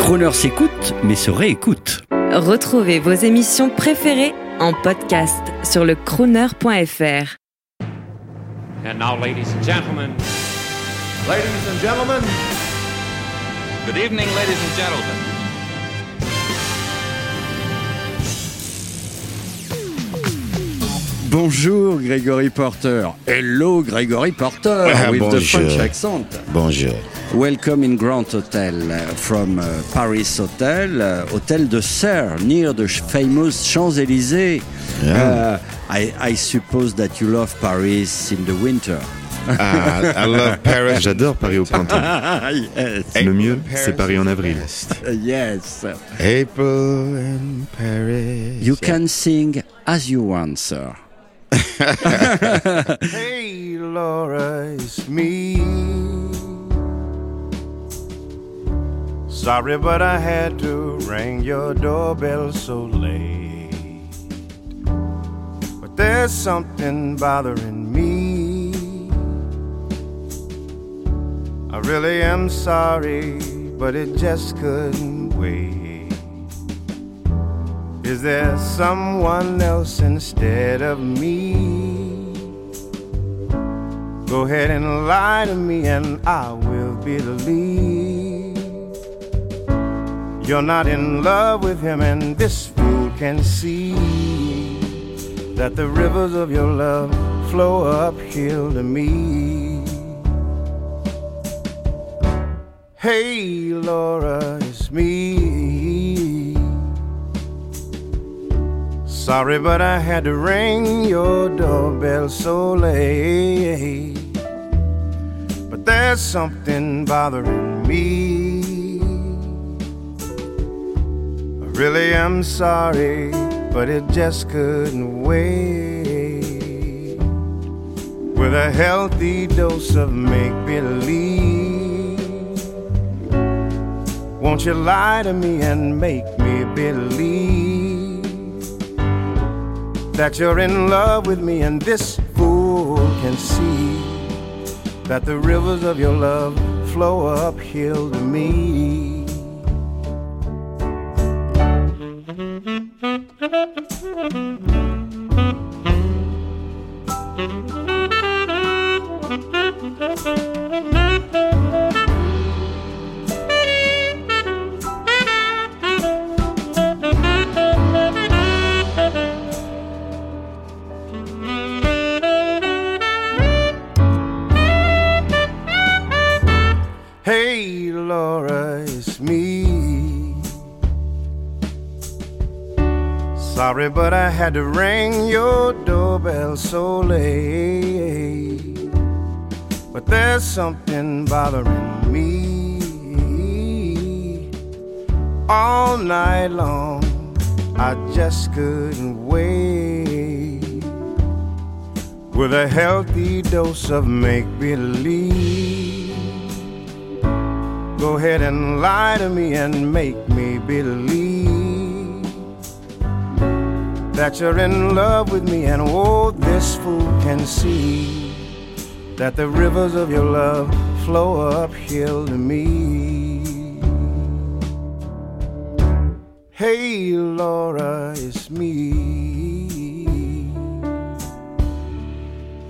Croner s'écoute, mais se réécoute. Retrouvez vos émissions préférées en podcast sur le crooner.fr. And now, ladies and gentlemen, Ladies and gentlemen, Good evening, ladies and gentlemen. Bonjour Gregory Porter. Hello Gregory Porter Ah, with the bonjour. French accent. Bonjour. Welcome in Grand Hotel uh, from uh, Paris Hotel, uh, Hotel de Serre, near the famous Champs-Élysées. Yeah. Uh, I, I suppose that you love Paris in the winter. Ah, I love Paris. J'adore Paris au printemps. yes. Le mieux, c'est Paris en avril. yes. April in Paris. You can sing as you want, sir. hey Laura, it's me. Sorry, but I had to ring your doorbell so late. But there's something bothering me. I really am sorry, but it just couldn't wait. Is there someone else instead of me? Go ahead and lie to me, and I will believe. You're not in love with him, and this fool can see that the rivers of your love flow uphill to me. Hey, Laura, it's me. Sorry, but I had to ring your doorbell so late. But there's something bothering me. Really I'm sorry, but it just couldn't wait. With a healthy dose of make believe. Won't you lie to me and make me believe that you're in love with me and this fool can see that the rivers of your love flow uphill to me. Had to ring your doorbell so late. But there's something bothering me. All night long, I just couldn't wait. With a healthy dose of make believe. Go ahead and lie to me and make me believe that you're in love with me, and oh, this fool can see that the rivers of your love flow uphill to me. Hey, Laura, it's me.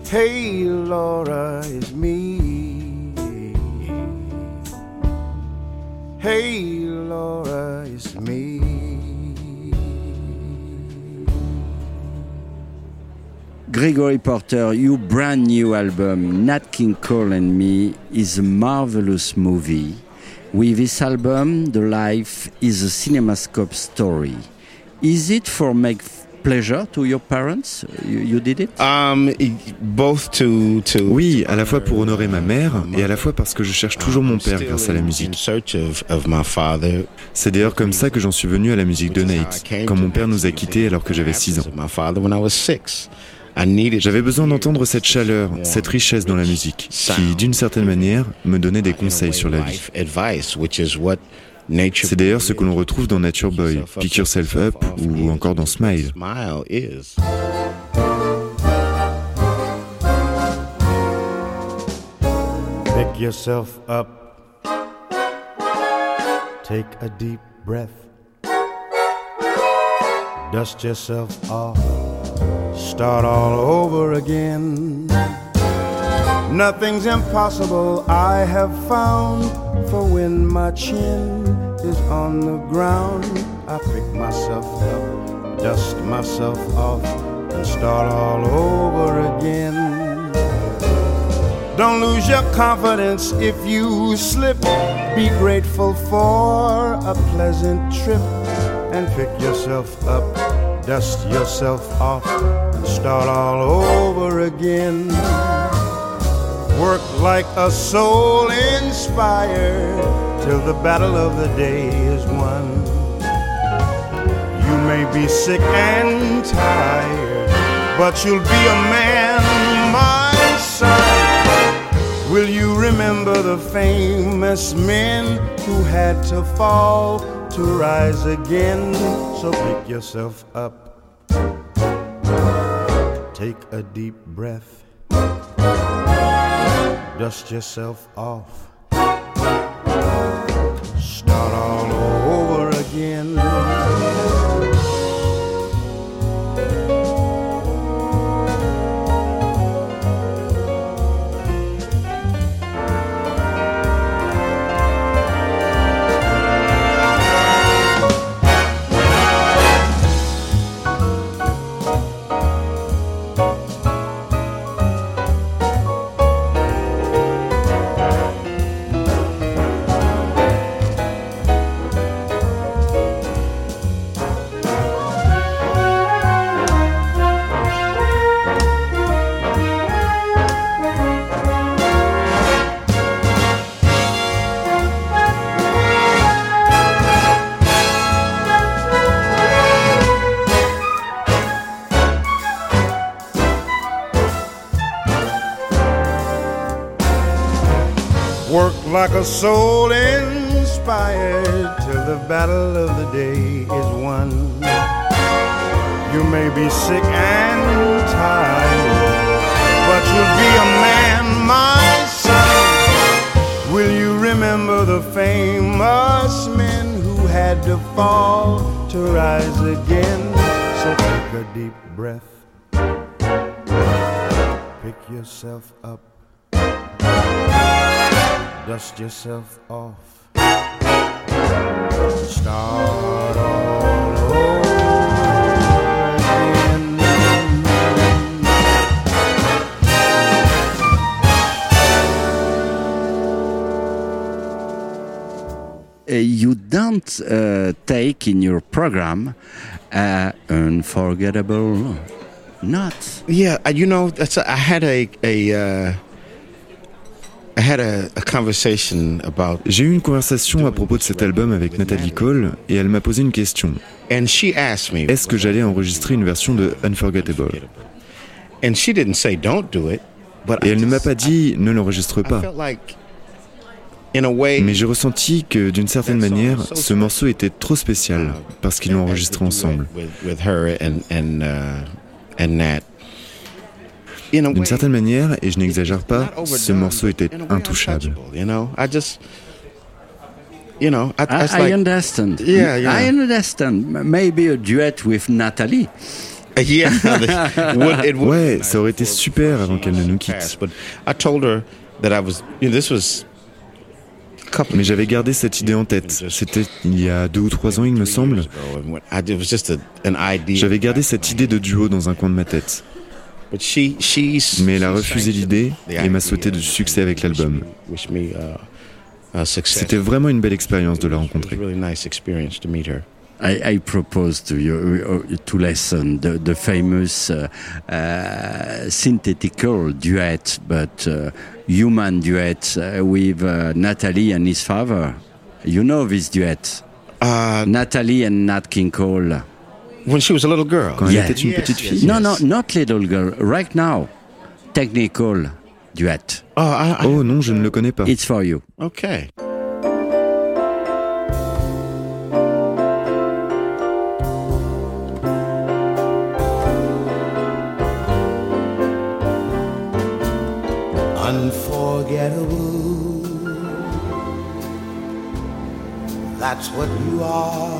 Hey, Laura, it's me. Hey, Laura, it's me. Gregory Porter, your brand new album, Nat King Cole and Me, is a marvelous movie. With this album, the life is a cinemascope story. Is it for make pleasure to your parents? You, you did it? Um, both to to. Oui, à la fois pour honorer ma mère et à la fois parce que je cherche toujours mon père grâce à la musique. search of, of my father. C'est d'ailleurs comme ça que j'en suis venu à la musique de Nate, quand mon père nous a quittés alors que j'avais 6 ans. J'avais besoin d'entendre cette chaleur, cette richesse dans la musique, qui, d'une certaine manière, me donnait des conseils sur la vie. Life advice, which is what nature. C'est d'ailleurs ce que l'on retrouve dans Nature Boy, Pick Yourself Up ou encore dans Smile. Smile is. Pick yourself up. Take a deep breath. Dust yourself off. Start all over again. Nothing's impossible, I have found. For when my chin is on the ground, I pick myself up, dust myself off, and start all over again. Don't lose your confidence if you slip. Be grateful for a pleasant trip and pick yourself up, dust yourself off, and start all over again. Work like a soul inspired till the battle of the day is won. You may be sick and tired, but you'll be a man, my son. Will you remember the famous men who had to fall to rise again? So pick yourself up, take a deep breath, dust yourself off, start all over again. A soul inspired till the battle of the day is won. You may be sick and tired, but you'll be a man, my son. Will you remember the famous men who had to fall to rise again? So take a deep breath, pick yourself up dust yourself off. Start all over again. Uh, you don't uh, take in your program uh, unforgettable not. Yeah, uh, you know, that's a, I had a a uh, J'ai eu une conversation à propos de cet album avec Nathalie Cole et elle m'a posé une question. and she asked me, Est-ce que j'allais enregistrer une version de Unforgettable? and she didn't say don't do it, but Et elle ne m'a pas dit ne l'enregistre pas. Mais j'ai ressenti que d'une certaine manière, ce morceau était trop spécial parce qu'ils l'ont enregistré ensemble. with, with her and and uh, and Nat. In a D'une certaine manière, et je n'exagère pas, not ce morceau était intouchable. untouchable, You know, I just, you know, I, like, understand. Yeah, yeah. I understand. Maybe a duet with Natalie. yeah, it would, it would Ouais, ça aurait été super avant qu'elle ne nous quitte. But I told her that I was, you know, this was a couple Mais j'avais gardé cette idée en tête. C'était il y a deux ou trois ans, il me semble. It was just a, an idea. J'avais gardé cette idée de duo dans un coin de ma tête. But she, she's, Mais elle a she refusé l'idée the et m'a idea souhaité du and succès avec l'album. uh, uh, success. C'était vraiment une belle expérience de la It was a rencontrer. really nice experience to meet her. I, I propose to you uh, to listen the, the famous uh, uh, synthetical duet, but uh, human duet uh, with uh, Natalie and his father. You know this duet, Uh, Natalie and Nat King Cole. When she was a little girl. Quand elle Yeah. était une Yes, petite yes, fille. No, no, not little girl. Right now, technical duet. Oh, I, I, Oh non, je ne le connais pas. It's for you. okay. unforgettable. that's what you are.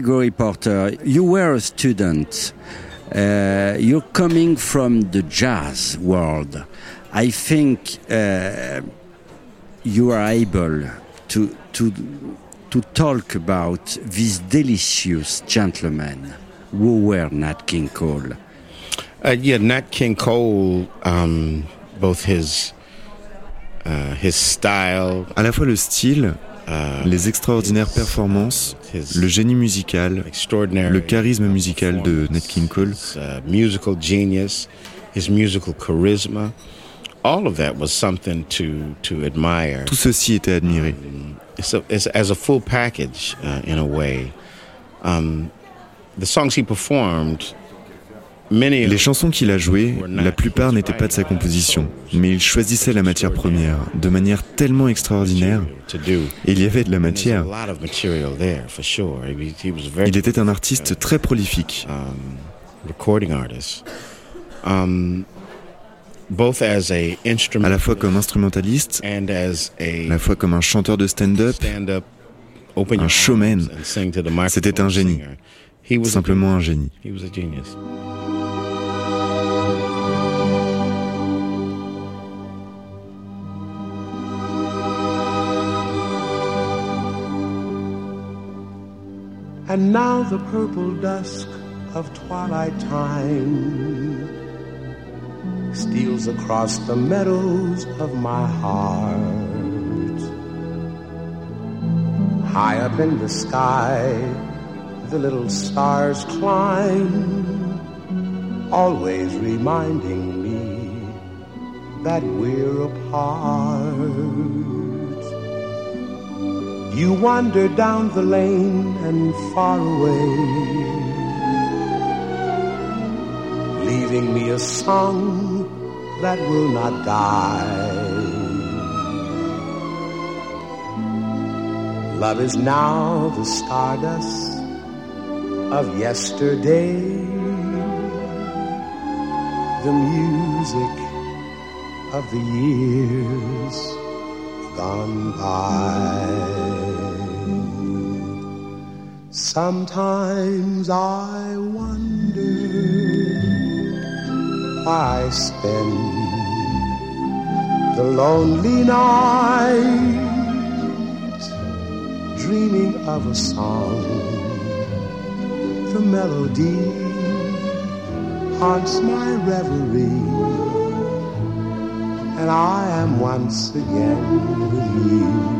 Gregory Porter, you were a student. Uh, you're coming from the jazz world. I think uh, you are able to to to talk about these delicious gentlemen who were Nat King Cole. Uh, yeah, Nat King Cole, um, both his uh, his style, À la fois le style, Euh, les extraordinaires performances, le génie musical, le charisme musical de Ned King Tout ceci était admiré. Um, so as as a full package uh, in a way, um, the songs he performed. Les chansons qu'il a jouées, la plupart n'étaient pas de sa composition, mais il choisissait la matière première de manière tellement extraordinaire. to do. Et il y avait de la There's a matière. lot of material there for sure. He, he was very Il était un artiste très prolifique. um, recording artist. Um, both as a à instrument la fois comme instrumentaliste, and as à a la fois comme un chanteur de stand-up, stand-up, open un your showman. arms and sing to the microphone C'était un génie. singer. He was a simplement un génie. And now the purple dusk of twilight time steals across the meadows of my heart. High up in the sky, the little stars climb, always reminding me that we're apart. You wander down the lane and far away, leaving me a song that will not die. Love is now the stardust of yesterday, the music of the years gone by. Sometimes I wonder why I spend the lonely night dreaming of a song. The melody haunts my reverie, and I am once again with you.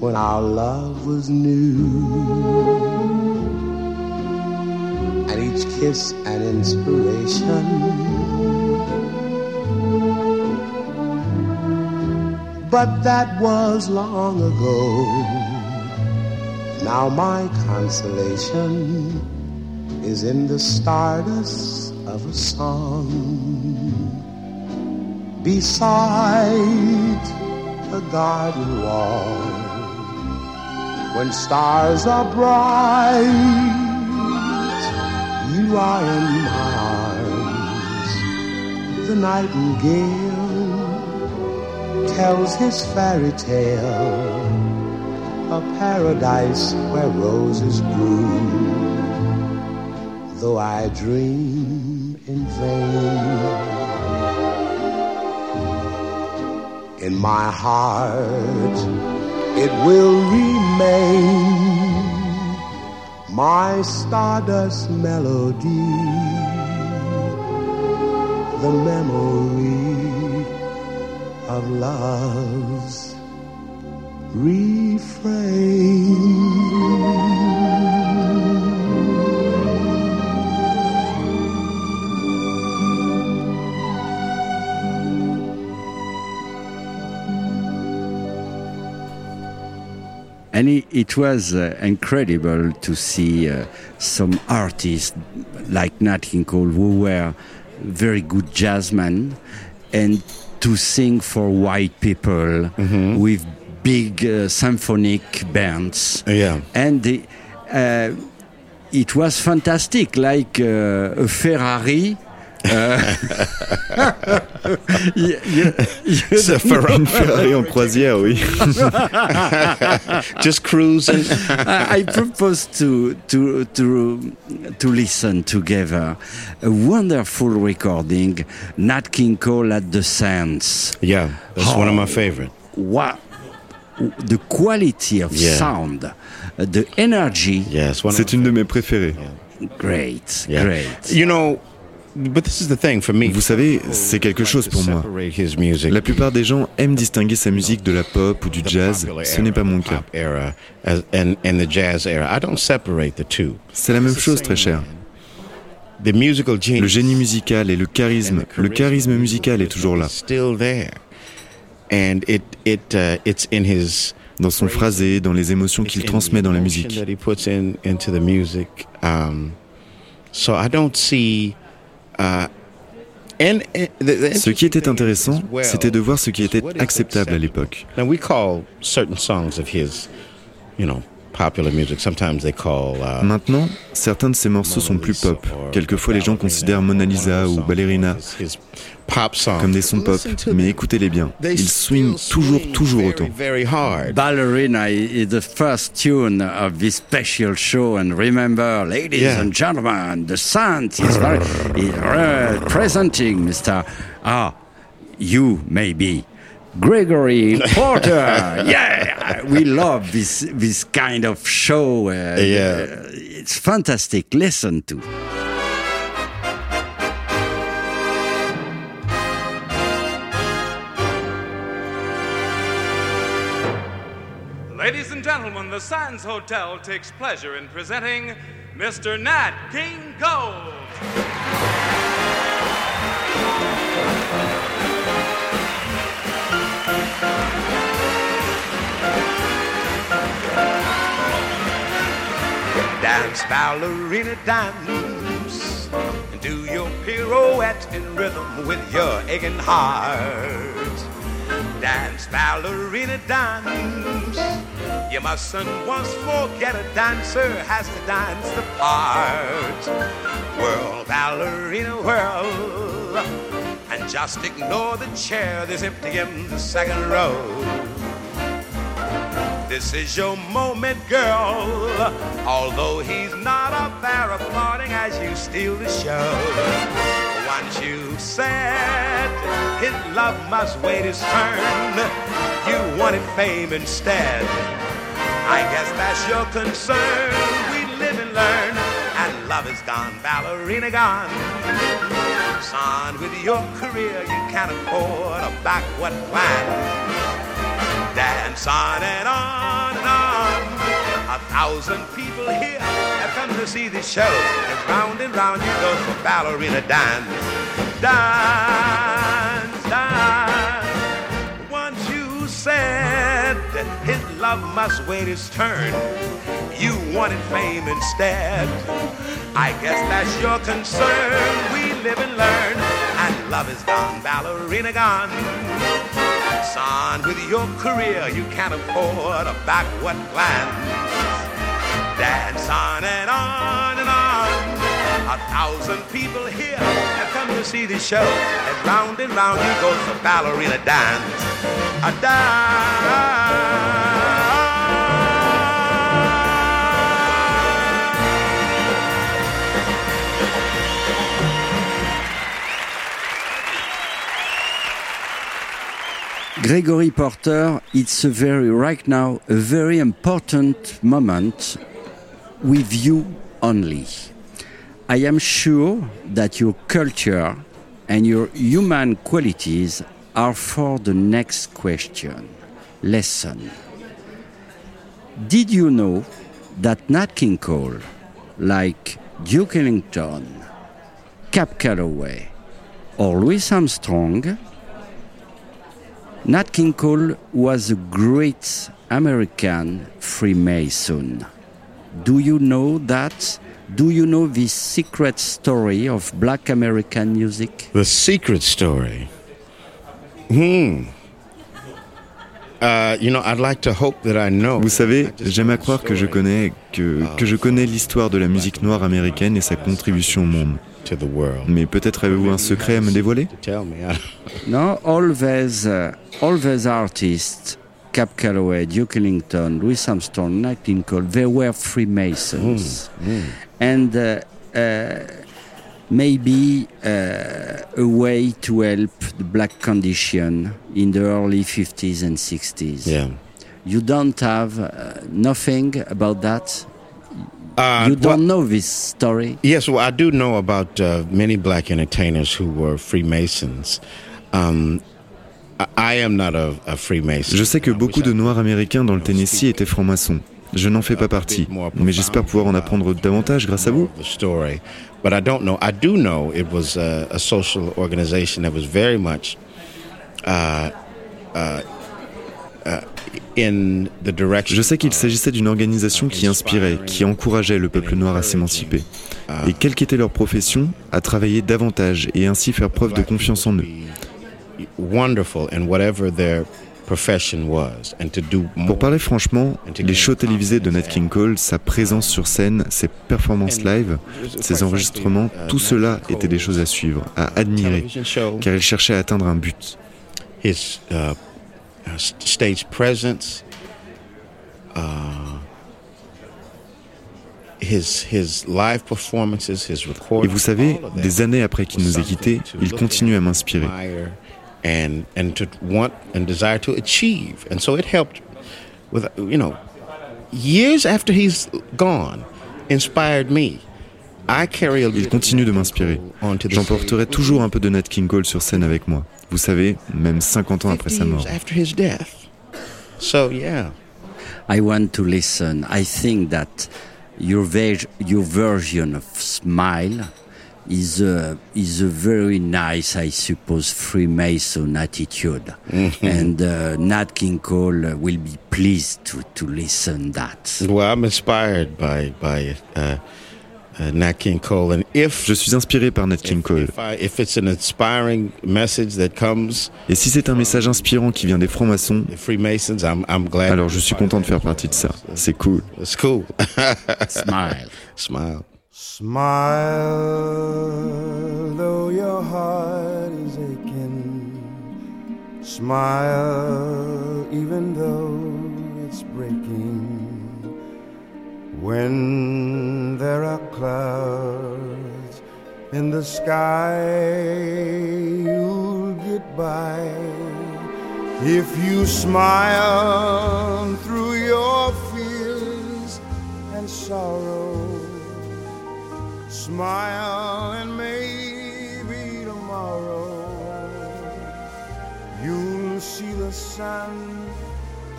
When our love was new, and each kiss an inspiration. But that was long ago. Now my consolation is in the stardust of a song beside a garden wall. When stars are bright, you are in my arms. The nightingale tells his fairy tale, a paradise where roses bloom. Though I dream in vain, in my heart it will remain my stardust melody, the memory of love's refrain. And it, it was uh, incredible to see uh, some artists like Nat King Cole who were very good jazzmen and to sing for white people with big uh, symphonic bands. Yeah. And the, uh, it was fantastic, like uh, a Ferrari. uh, you Ça fait une Ferrari en croisière, oui. Just cruising. I I propose to to to to listen together a wonderful recording, Nat King Cole at the Sands. yeah, that's one of my favorite. What the quality of Yeah. sound, the energy, Yeah, it's one of C'est my une de mes préférées. great, Yeah. great. You know, but this is the thing for me. Vous savez, c'est quelque chose pour moi. Separate his music. La plupart des gens aiment distinguer sa musique de la pop ou du the jazz. popular Ce n'est pas mon era, cas. pop era as, and, and the jazz era. I don't separate the two. C'est la même chose, très cher. The musical genius. Le génie musical et le charisme. Le charisme musical est toujours là. Still there. And it, it, uh, it's in his Dans son phrasé, dans les émotions qu'il transmet dans la musique. Ce qui était intéressant, c'était de voir ce qui était acceptable à l'époque. Now we call certain songs of his, you know, popular music. Sometimes they call. Uh, Maintenant, certains de ces morceaux sont plus pop. Quelquefois, les gens considèrent Mona Lisa ou Ballerina his pop songs. comme des sons pop, Listen to mais them. écoutez-les bien. They Ils swingent still toujours, swing toujours very, autant. Very hard. Ballerina is the first tune of this special show, and remember, ladies Yeah. and gentlemen, the sound is very is representing Mr. Ah, you maybe. Gregory Porter, yeah, we love this this kind of show. Uh, Yeah. it's fantastic. Listen to. Ladies and gentlemen, the Sands Hotel takes pleasure in presenting Mr. Nat King Cole. Dance, ballerina, dance. And do your pirouette in rhythm with your aching heart. Dance, ballerina, dance. You mustn't once forget a dancer has to dance the part. Whirl, ballerina, whirl. And just ignore the chair that's empty in the second row. This is your moment, girl. Although he's not up there applauding as you steal the show. Once you said his love must wait his turn, you wanted fame instead. I guess that's your concern. We live and learn, and love is gone, ballerina gone. Son, with your career, you can't afford a backward plan. Dance on and on and on. A thousand people here have come to see the show. And round and round you go for ballerina dance. Dance, dance. Once you said that his love must wait his turn. You wanted fame instead. I guess that's your concern. We live and learn. And love is gone, ballerina gone. Son, with your career, you can't afford a backward glance. Dance on and on and on. A thousand people here have come to see the show. And round and round you go for ballerina dance. A dance. Gregory Porter, it's a very, right now, a very important moment with you only. I am sure that your culture and your human qualities are for the next question. Lesson. Did you know that Nat King Cole, like Duke Ellington, Cab Calloway, or Louis Armstrong, Nat King Cole was a great American Freemason. Do you know that? Do you know the secret story of black American music? The secret story? Hmm. Uh, you know, I'd like to hope that I know. Vous savez, j'aime à croire que je connais que, que je connais l'histoire de la musique noire américaine et sa contribution au monde. Mais peut-être avez-vous un secret à me dévoiler No, all these, uh, all these artists, Cab Calloway, Duke Ellington, Louis Armstrong, Nat King Cole, they were Freemasons. Mm, And uh, uh, maybe uh, a way to help the black condition in the early 50s and 60s. Yeah. You don't have uh, nothing about that? Uh, you don't well- know this story? Yes, well, I do know about uh, many black entertainers who were Freemasons. Um, I, I am not a, a Freemason. Je sais que beaucoup de Noirs américains dans le Tennessee étaient francs-maçons. Je n'en fais pas partie, mais j'espère pouvoir en apprendre davantage grâce à vous. the story, but I don't know. I do know it was a, a social organization that was very much uh, uh, uh. Je sais qu'il s'agissait d'une organisation qui inspirait, qui encourageait le peuple noir à s'émanciper. Et quelle qu'était leur profession, à travailler davantage et ainsi faire preuve de confiance en eux. Pour parler franchement, les shows télévisés de Nat King Cole, sa présence sur scène, ses performances live, ses enregistrements, tout cela était des choses à suivre, à admirer, car il cherchait à atteindre un but. Uh, stage presence, uh, his his live performances, his recordings. Et vous savez, des années après qu'il nous ait quittés, il continue à m'inspirer. and and to want and desire to achieve, and so it helped with you know years after he's gone, inspired me. I carry a Il continue de m'inspirer. J'emporterai toujours un peu de Nat King Cole sur scène avec moi. Vous savez, même 50 ans après sa 50 mort. years after his death. So yeah. I want to listen. I think that your, your version of Smile is a is a very nice, I suppose, Freemason attitude, and uh, Nat King Cole will be pleased to to listen that. Well, I'm inspired by by uh, Nat King Cole, and if Je suis inspiré par Nat King Cole. if, I, if it's an inspiring message that comes, Et si c'est un message inspirant qui vient des francs-maçons, alors je suis content de faire partie de ça. C'est cool. It's cool. Smile. Smile. Smile, though your heart is aching. Smile, even though it's breaking. When there are clouds in the sky, you'll get by. If you smile through your fears and sorrow. Smile and maybe tomorrow you'll see the sun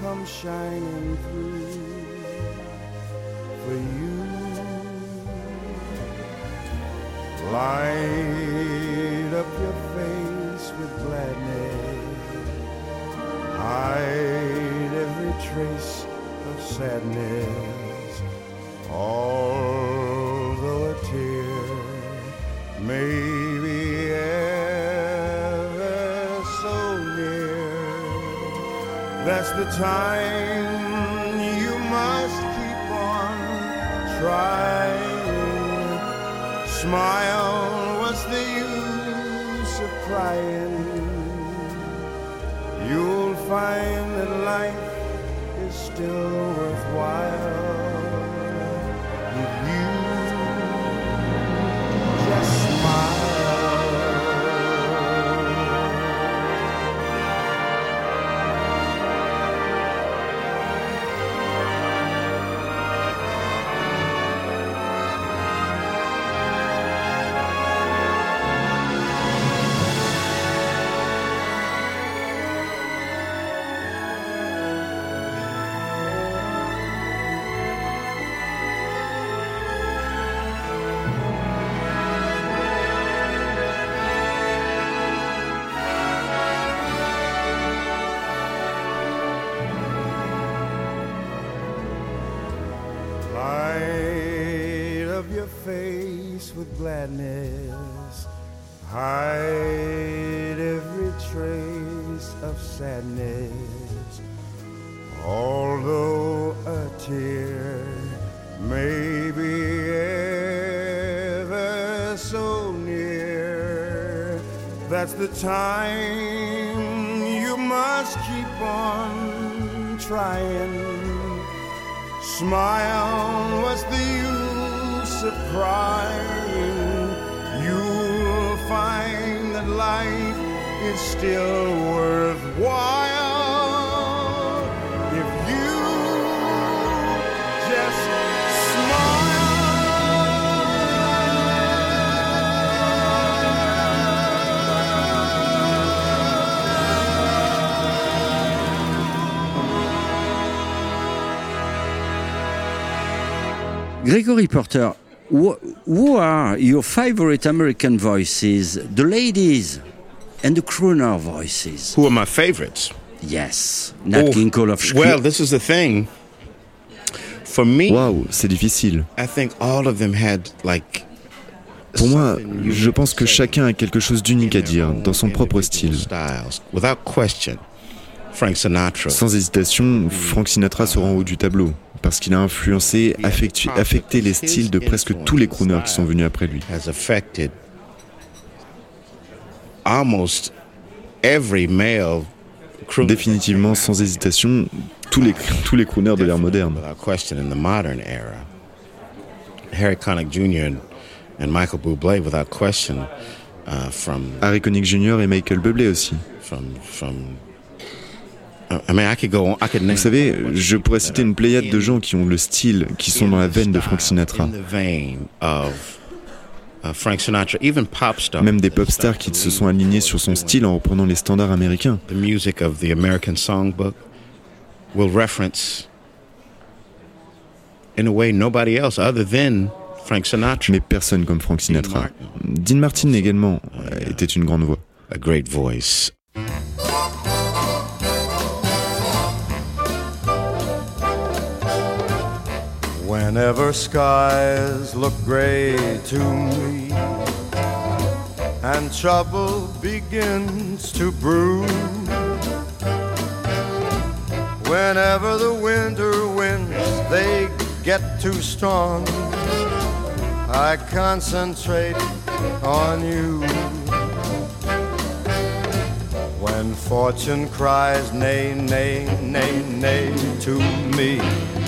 come shining through for you. Light up your face with gladness, hide every trace of sadness. Although a tear may be ever so near, that's the time you must keep on trying. Smile, what's the use of crying? You'll find that life is still worthwhile the time you must keep on trying. Smile, what's the use of crying? You'll find that life is still worthwhile Gregory Porter, wh- who are your favorite American voices? The ladies and the crooner voices. Who are my favorites? Yes, Nat Oh, King Cole of Well, this is the thing. For me, Waouh, c'est difficile. I think all of them had like. Pour moi, je pense que chacun a quelque chose d'unique à dire dans son propre style. Without question, Frank Sinatra. Sans hésitation, Frank Sinatra sera en haut du tableau, parce qu'il a influencé, affectu- affecté les styles de presque tous les crooners qui sont venus après lui. Définitivement, sans hésitation, tous les, tous les crooners de l'ère moderne. Without question, in the modern era, Harry Connick Jr. and, and Michael Bublé, without question, uh, from Harry Connick Jr. et Michael Bublé aussi. from from. Vous savez, je pourrais citer une pléiade de gens qui ont le style, qui sont dans la veine de Frank Sinatra. Uh. Même des pop stars qui se sont alignés sur son style en reprenant les standards américains. The music of the American Songbook will reference in a way nobody else other than Frank Sinatra. mais personne comme Frank Sinatra. Dean Martin également euh, était une grande voix. Whenever skies look gray to me and trouble begins to brew, whenever the winter winds they get too strong, I concentrate on you. When fortune cries nay, nay, nay, nay to me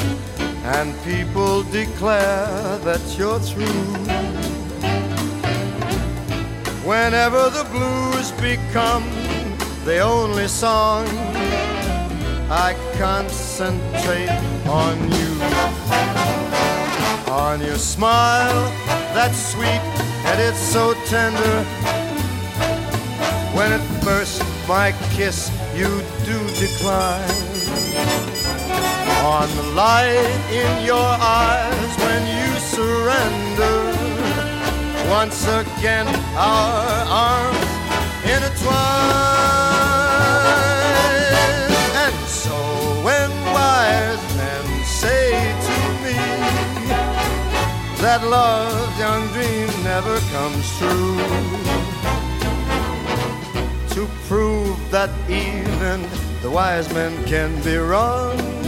and people declare that you're through. Whenever the blues become the only song, I concentrate on you. On your smile, that's sweet and it's so tender. When at first my kiss you do decline on the light in your eyes when you surrender. Once again, our arms intertwine. And so when wise men say to me that love's young dream never comes true, to prove that even the wise men can be wrong.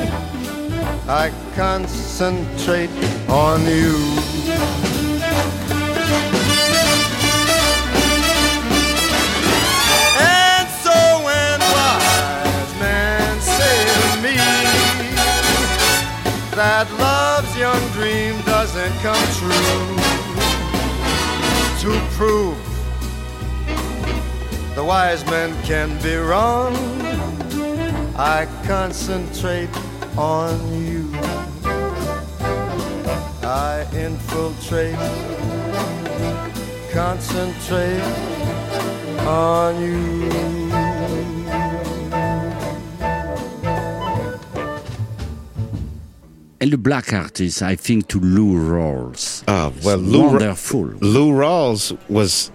I concentrate on you. And so when wise men say to me that love's young dream doesn't come true, to prove the wise men can be wrong, I concentrate on you. Infiltrate, concentrate on you. And the black artist, I think, to Lou Rawls. Ah, well, It's Lou, Ra- wonderful. Lou Rawls was,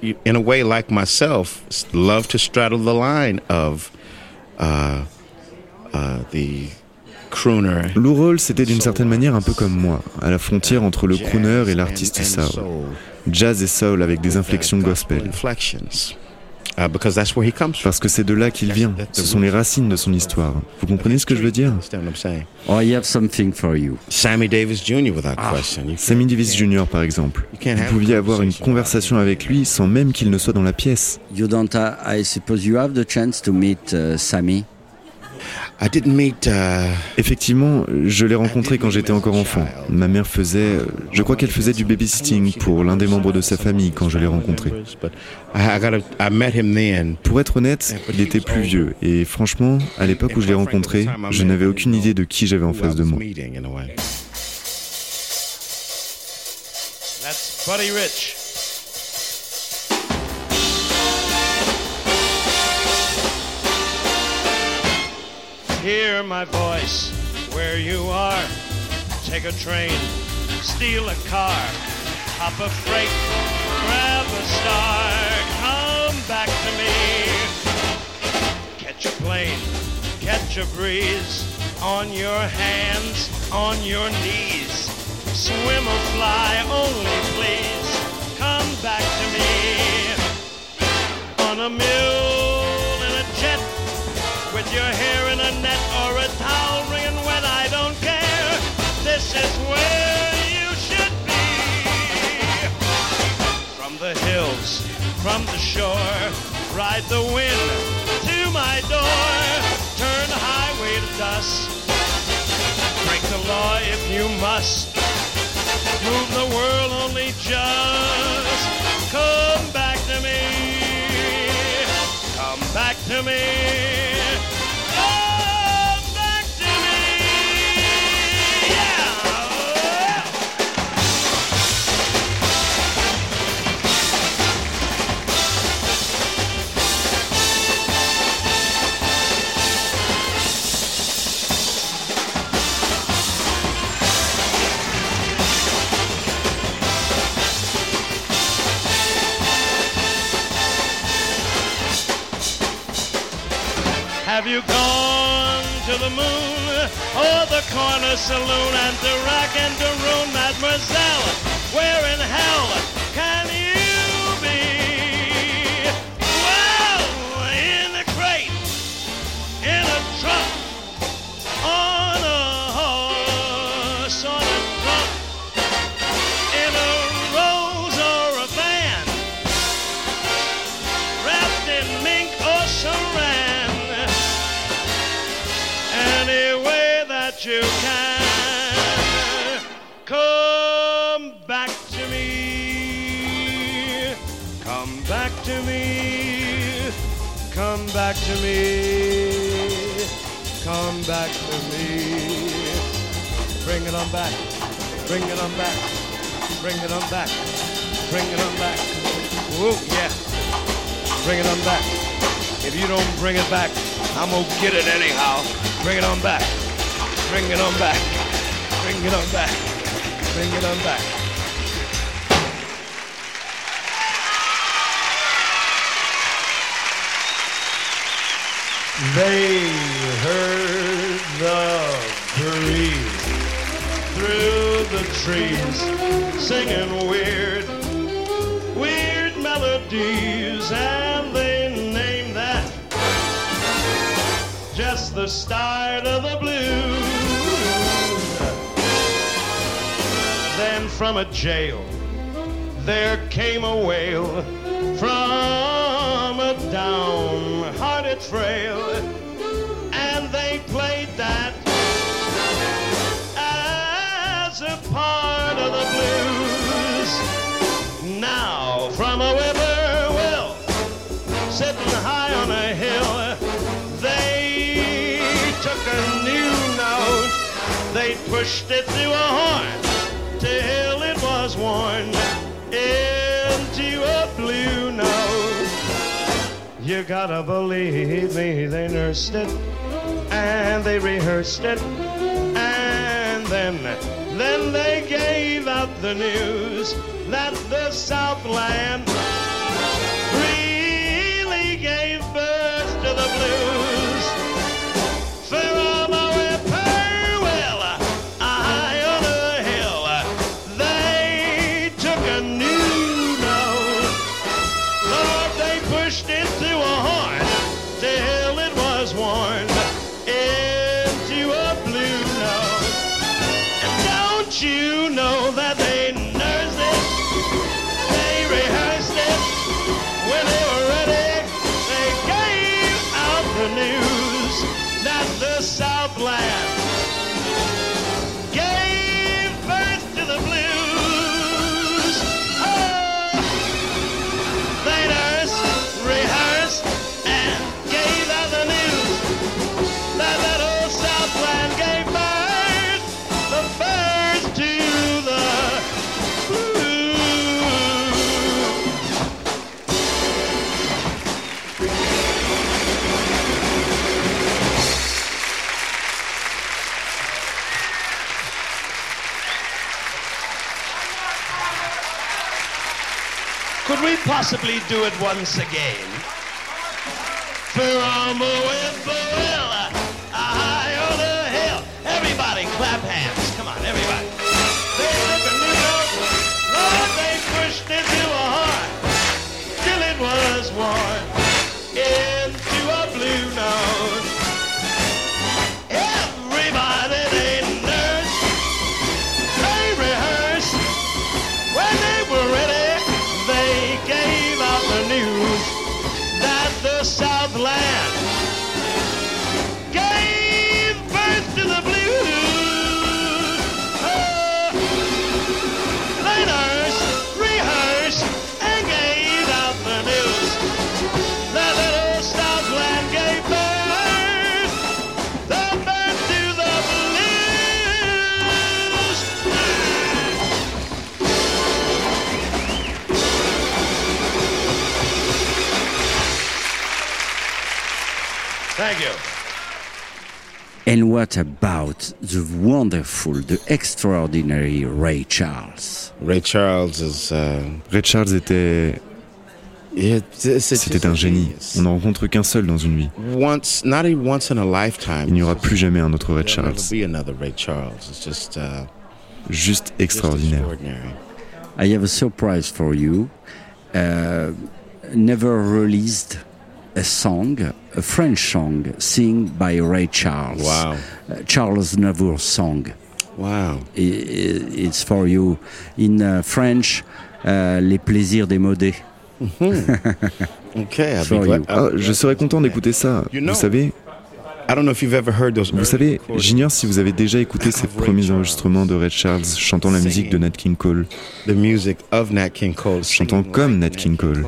in a way, like myself, loved to straddle the line of uh, uh, the crooner. Lou Rawls était d'une certaine manière un peu comme moi, à la frontière entre le crooner et l'artiste soul. Jazz et soul avec des inflexions gospel. Inflections. Because that's where he comes from. Parce que c'est de là qu'il vient. Ce sont les racines de son histoire. Vous comprenez ce que je veux dire? Understand what I'm saying? I have something for you. Sammy Davis Jr. without Ah. question. You Sammy Davis Jr. par exemple. Vous pouviez avoir une conversation avec lui sans même qu'il ne soit dans la pièce. You don't, I suppose you have the chance to meet Sammy. I didn't meet. Uh, Effectivement, je l'ai rencontré quand j'étais encore enfant. Ma mère faisait, je crois qu'elle faisait du babysitting pour l'un des membres de sa famille quand je l'ai rencontré. but I, I, gotta, I met him then. Pour être honnête, il était plus vieux et franchement, à l'époque où je l'ai rencontré, je n'avais aucune idée de qui j'avais en face de moi. Meeting, in a way. That's Buddy Rich. Hear my voice where you are. Take a train, steal a car, hop a freight, grab a star, come back to me. Catch a plane, catch a breeze on your hands, on your knees. Swim or fly, only please come back to me. On a mule in a jet, your hair in a net or a towel wringing wet, I don't care. This is where you should be. From the hills, from the shore, ride the wind to my door. Turn highway to dust. Break the law if you must. Move the world only just. Come back to me. Come back to me. You gone to the moon or the corner saloon and to rack and to ruin, mademoiselle? Where in hell can you you can, come back to me, come back to me, come back to me, come back to me. Bring it on back, bring it on back, bring it on back, bring it on back. Whoa, yeah. Bring it on back. If you don't bring it back, I'm gonna get it anyhow. Bring it on back. Bring it on back. Bring it on back. Bring it on back. They heard the breeze through the trees singing weird, weird melodies, and they named that just the start of the blues. From a jail. There came a wail from a downhearted frail, and they played that as a part of the blues. Now, from a whippoorwill sitting high on a hill, they took a new note, they pushed it through a horn into a blue note. You gotta believe me, they nursed it and they rehearsed it and then then they gave out the news that the Southland do it once again? From a And what about the wonderful, the extraordinary Ray Charles? Ray Charles is. Uh, Ray Charles était C'était un génie. On n'en rencontre qu'un seul dans une vie. Once, not even once in a lifetime. Il n'y aura plus jamais un autre Ray Charles. There'll never be another Ray Charles. It's just, uh, Juste extraordinaire. I have a surprise for you. Uh, never released a song, a French song, sing by Ray Charles. Wow. Uh, Charles Navour song. Wow. I- i- It's for you. In uh, French, uh, Les plaisirs démodés. Okay, For glad- you. Ah, je serais content d'écouter ça. You know- Vous savez, I don't know if you've ever heard those. vous savez, j'ignore si vous avez déjà écouté ces premiers enregistrements de Ray Charles chantant la musique de Nat King Cole, chantant comme Nat King Cole.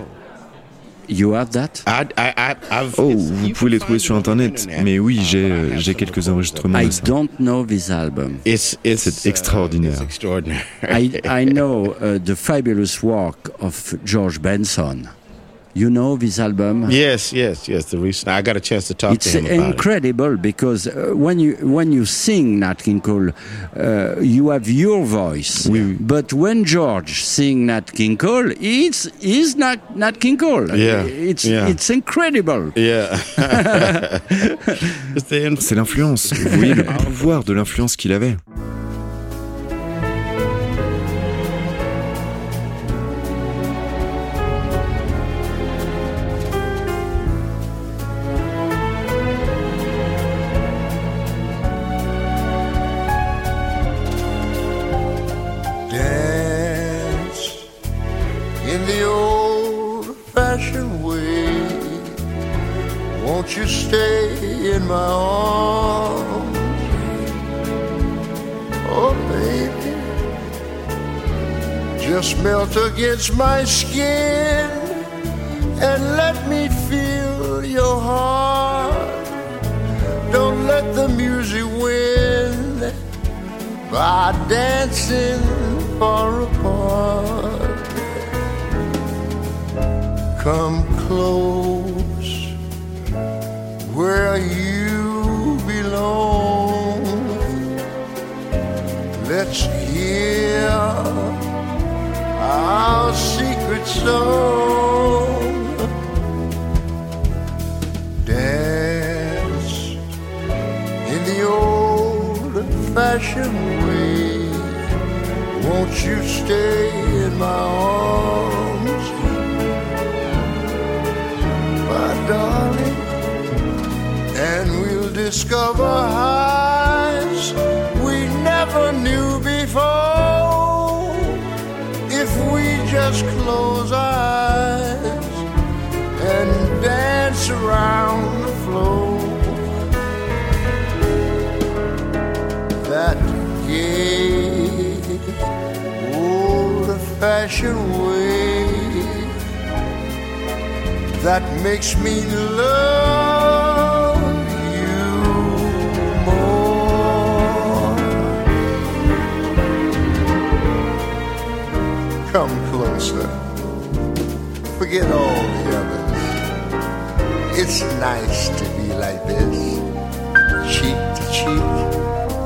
You have that? I, I, I, I've, Oh, it's- vous you pouvez les can trouver find sur it on the internet, internet. mais oui, Uh, j'ai I euh, have j'ai some quelques of those. enregistrements I de ça. don't know this album. It's, it's, C'est uh, extraordinaire. it's extraordinary. I, I know uh, the fabulous work of George Benson. You know this album? yes, yes, yes. The recent, I got a chance to talk It's to him about it. incredible because uh, when you when you sing Nat King Cole, uh, you have your voice. But when George sing Nat King Cole, it's is not Nat King Cole. Yeah, It's yeah. it's incredible. Yeah. It's the inf- C'est l'influence. Vous voyez le pouvoir de l'influence qu'il avait. Against my skin and let me feel your heart. Don't let the music win by dancing far apart. Come close where you belong. Let's our secret song. Dance in the old fashioned way. Won't you stay in my arms, my darling? And we'll discover highs we never just close our eyes and dance around the floor. that gay old fashioned way that makes me love forget all the others. It's nice to be like this, cheek to cheek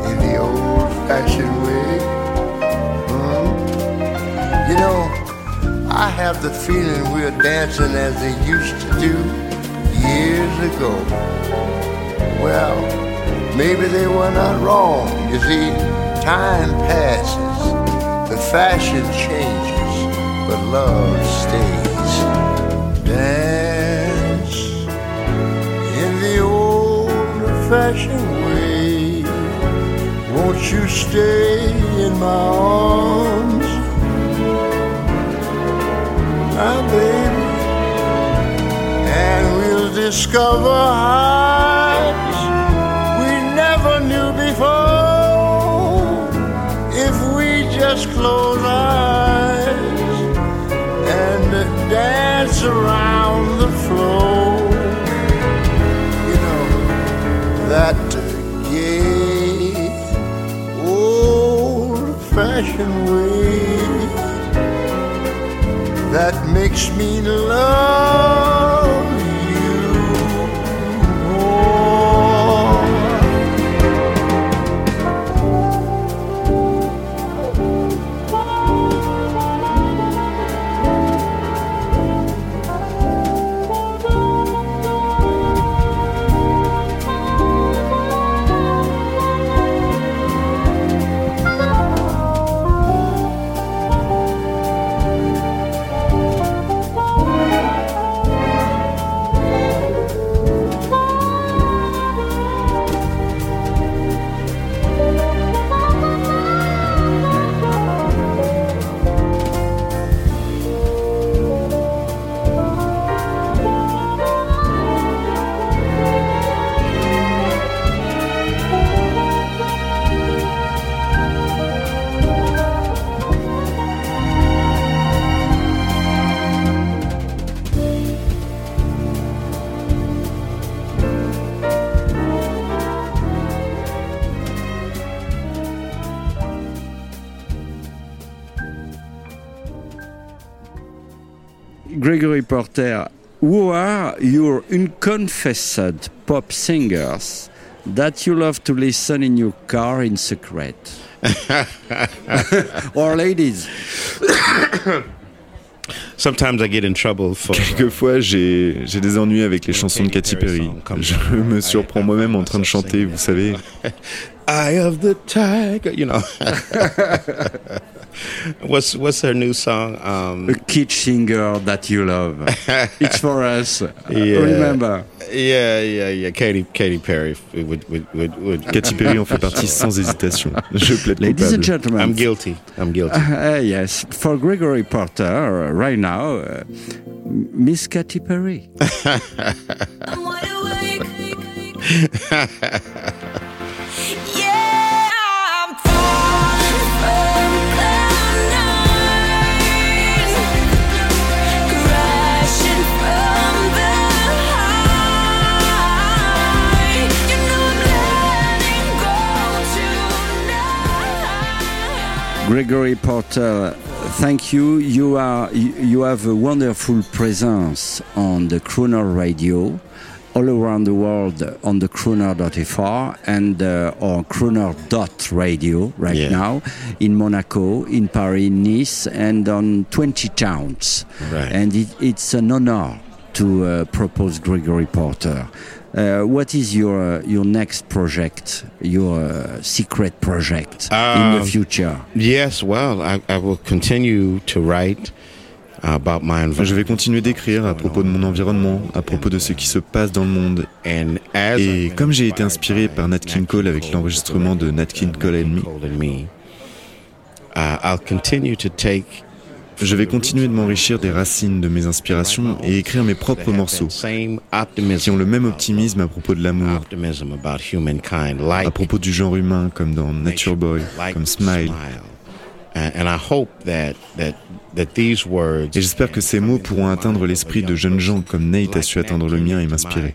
in the old fashioned way. Hmm? You know, I have the feeling we're dancing as they used to do years ago. Well, maybe they were not wrong. You see, time passes, the fashion changes, but love stays. Old fashioned way. Won't you stay in my arms? My baby, and we'll discover heights that makes me love Gregory Porter, who are your unconfessed pop singers that you love to listen in your car in secret? or ladies? Sometimes I get in trouble for, Quelquefois, j'ai j'ai des ennuis avec les chansons de Katy Perry. Je me surprends moi-même en train de chanter, vous savez. Eye of the Tiger, you know. what's what's her new song? Um, A kitsch singer that you love. it's for us. Yeah. Remember. Yeah, yeah, yeah. Katy Katy Perry would would would. would Katy Perry en fait partie sans hésitation. Je plaide Ladies and coupable. gentlemen. I'm guilty. I'm guilty. Uh, yes, for Gregory Porter, uh, right now, uh, Miss Katy Perry. I'm wide awake. Gregory Porter, thank you. You are you, have a wonderful presence on the Crooner Radio all around the world on the crooner.fr and uh, or crooner.radio right Yeah. now in Monaco, in Paris, Nice, and on 20 towns. Right. And it, it's an honor to uh, propose Gregory Porter. Uh, what is your your next project, your uh, secret project in the Um, future? Yes, well, I, I will continue to write about my Je environment. vais continuer d'écrire à propos de mon environnement, à propos de ce qui se passe dans le monde. And as Et comme j'ai été inspiré par Nat King Cole avec l'enregistrement de Nat King Cole and Me, Cole and Me, uh, I'll continue to take je vais continuer de m'enrichir des racines de mes inspirations et écrire mes propres morceaux qui ont le même optimisme à propos de l'amour, à propos du genre humain comme dans Nature Boy, comme Smile. Et j'espère que ces mots pourront atteindre l'esprit de jeunes gens comme Nate a su atteindre le mien et m'inspirer.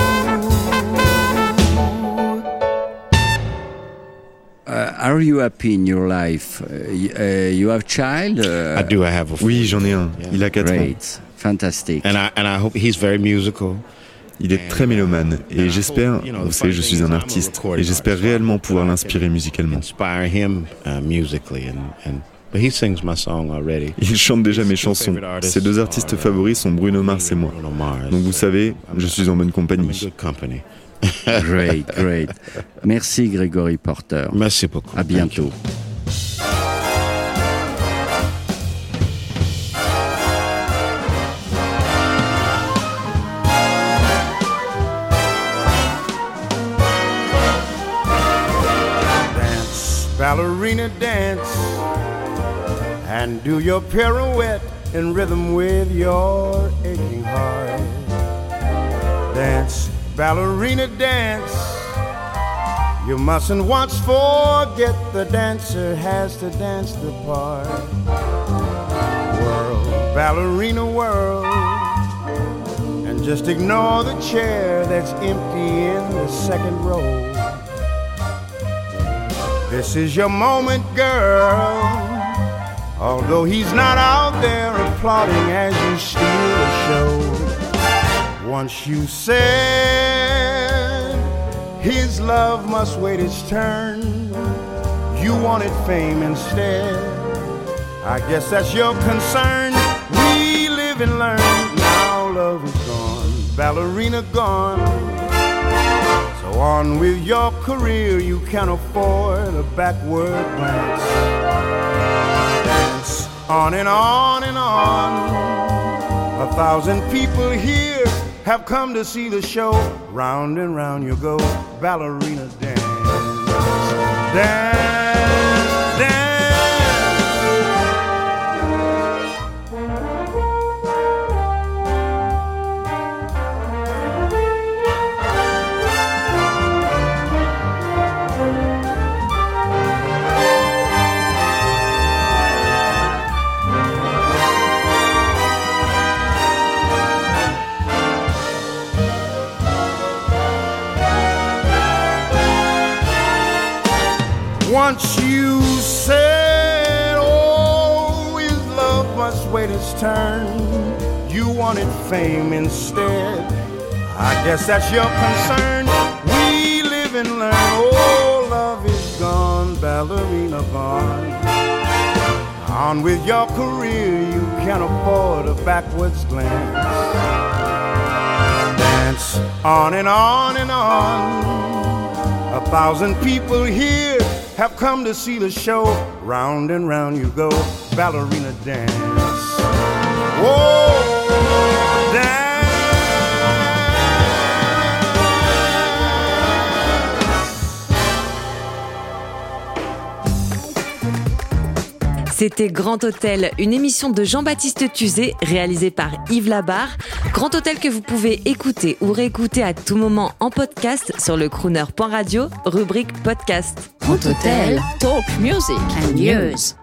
Are you happy in your life? Uh, uh, you have child? Uh, I do. I have a Oui, j'en ai un. Il a 4 ans. Great, fantastic. and I and I hope he's very musical. Il est très mélomane et j'espère, vous savez, je suis un artiste et j'espère réellement pouvoir l'inspirer musicalement. Inspire him uh, musically and and but he sings my song already. Il chante déjà mes chansons. Ses deux artistes favoris sont Bruno Mars et moi. Donc vous savez, je suis en bonne compagnie. great, great. Merci Grégory Porter. Merci beaucoup. À bientôt. Ballerina dance, and do your pirouette in rhythm with your aching heart. Dance ballerina dance. You mustn't once forget the dancer has to dance the part. World, ballerina world. And just ignore the chair that's empty in the second row. This is your moment, girl. Although he's not out there applauding as you steal the show. Once you said his love must wait its turn, you wanted fame instead. I guess that's your concern. We live and learn. Now love is gone, ballerina gone. So on with your career, you can't afford a backward glance. Dance on and on and on. A thousand people here have come to see the show. Round and round you go, ballerina dance. Dance, Once you said, oh, his love must wait its turn. You wanted fame instead. I guess that's your concern. We live and learn. Oh, love is gone, ballerina gone. On with your career, you can't afford a backwards glance. Dance on and on and on. A thousand people here have come to see the show. Round and round you go, ballerina dance. Whoa. C'était Grand Hôtel, une émission de Jean-Baptiste Tuzet réalisée par Yves Labarre. Grand Hôtel que vous pouvez écouter ou réécouter à tout moment en podcast sur le crooner.radio, rubrique podcast. Grand Hôtel, talk music and news.